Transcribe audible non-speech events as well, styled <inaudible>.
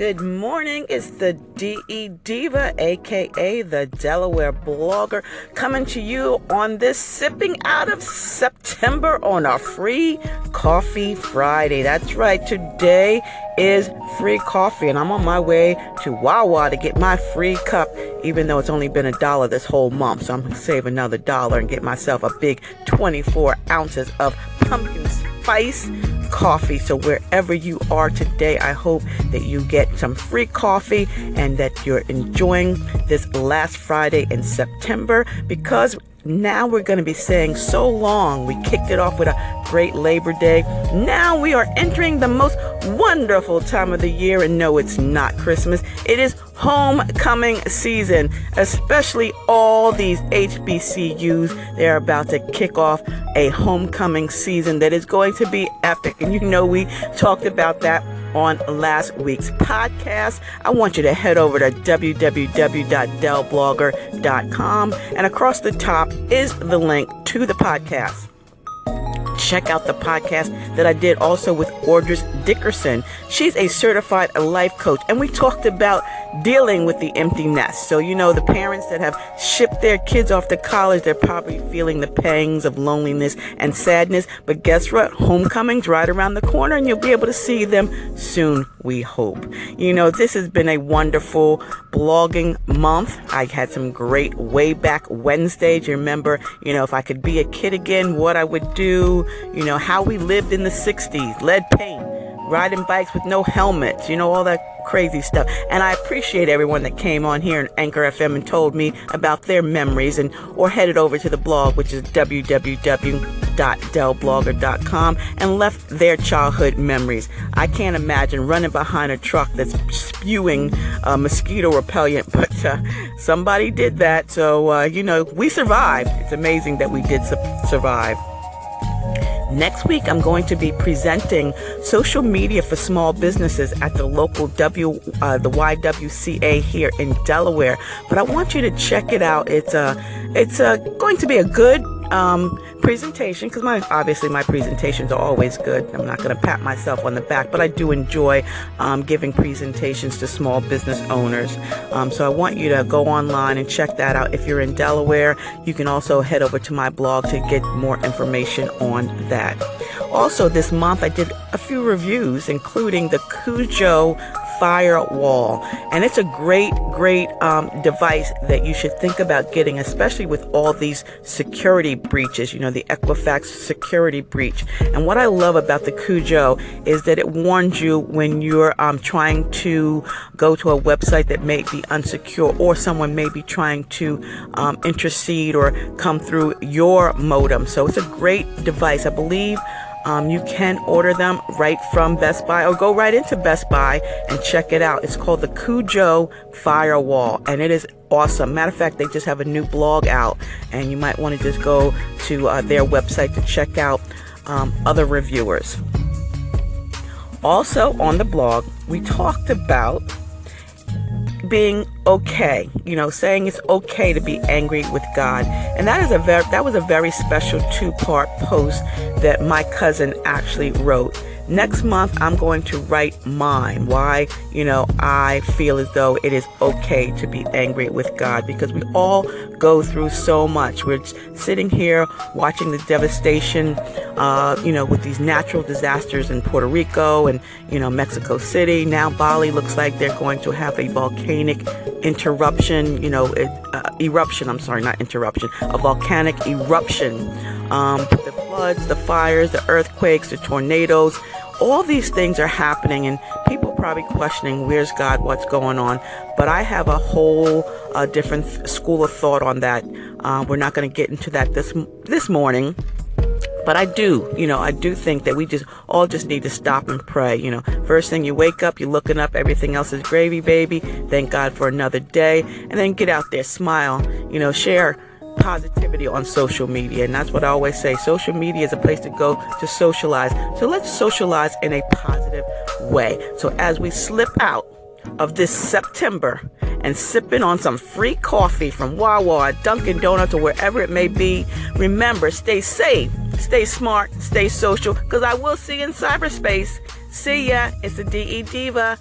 is the DE Diva, aka the Delaware blogger, coming to you on this sipping out of September on a free coffee Friday. That's right, today is free coffee, and I'm on my way to Wawa to get my free cup, even though it's only been a dollar this whole month. So I'm gonna save another dollar and get myself a big 24 ounces of pumpkin spice coffee. So wherever you are today, I hope that you get some free coffee and that you're enjoying this last Friday in September because now we're going to be saying so long. We kicked it off with a great Labor Day. Now we are entering the most wonderful time of the year, and no, it's not Christmas. It is homecoming season, especially all these HBCUs. They're about to kick off a homecoming season that is going to be epic. And you know, we talked about that on last week's podcast. I want you to head over to www.dellblogger.com and across the top is the link to the podcast check out the podcast that I did also with Audris Dickerson. She's a certified life coach, and we talked about dealing with the empty nest. So, you know, the parents that have shipped their kids off to college, they're probably feeling the pangs of loneliness and sadness. But guess what? Homecoming's right around the corner, and you'll be able to see them soon, we hope. You know, this has been a wonderful blogging month. I had some great way back Wednesdays. You remember, you know, if I could be a kid again, what I would do, you know, how we lived in the 60s, lead paint riding bikes with no helmets, you know, all that crazy stuff. And I appreciate everyone that came on here in Anchor FM and told me about their memories and or headed over to the blog, which is www.delblogger.com and left their childhood memories. I can't imagine running behind a truck that's spewing uh, mosquito repellent, <laughs> but uh, somebody did that. So, uh, you know, we survived. It's amazing that we did su- survive. Next week, I'm going to be presenting social media for small businesses at the local W, uh, the YWCA here in Delaware. But I want you to check it out. It's a, it's a, going to be a good um, presentation because my obviously my presentations are always good. I'm not going to pat myself on the back, but I do enjoy um, giving presentations to small business owners. Um, so I want you to go online and check that out. If you're in Delaware, you can also head over to my blog to get more information on that. Also, this month I did a few reviews, including the Cujo firewall. And it's a great, great um, device that you should think about getting, especially with all these security breaches, you know, the Equifax security breach. And what I love about the Cujo is that it warns you when you're um, trying to go to a website that may be unsecure or someone may be trying to um, intercede or come through your modem. So it's a great device. I believe um, you can order them right from Best Buy or go right into Best Buy and check it out. It's called the Cujo Firewall and it is awesome. Matter of fact, they just have a new blog out and you might want to just go to uh, their website to check out um, other reviewers. Also on the blog, we talked about being okay, you know, saying it's okay to be angry with God. And that is a very that was a very special two-part post that my cousin actually wrote. Next month, I'm going to write mine. Why, you know, I feel as though it is okay to be angry with God because we all go through so much. We're sitting here watching the devastation, uh, you know, with these natural disasters in Puerto Rico and, you know, Mexico City. Now, Bali looks like they're going to have a volcanic interruption, you know, uh, eruption. I'm sorry, not interruption, a volcanic eruption. Um, floods, the fires, the earthquakes, the tornadoes, all these things are happening, and people probably questioning where's God, what's going on. But I have a whole uh, different school of thought on that. Uh, we're not going to get into that this this morning. But I do, you know, I do think that we just all just need to stop and pray. You know, first thing you wake up, you're looking up, everything else is gravy, baby. Thank God for another day. And then get out there, smile, you know, share positivity on social media. And that's what I always say. Social media is a place to go to socialize. So let's socialize in a positive way. So as we slip out of this September and sipping on some free coffee from Wawa, Dunkin' Donuts, or wherever it may be, remember, stay safe, stay smart, stay social, because I will see you in cyberspace. See ya. It's the DE Diva.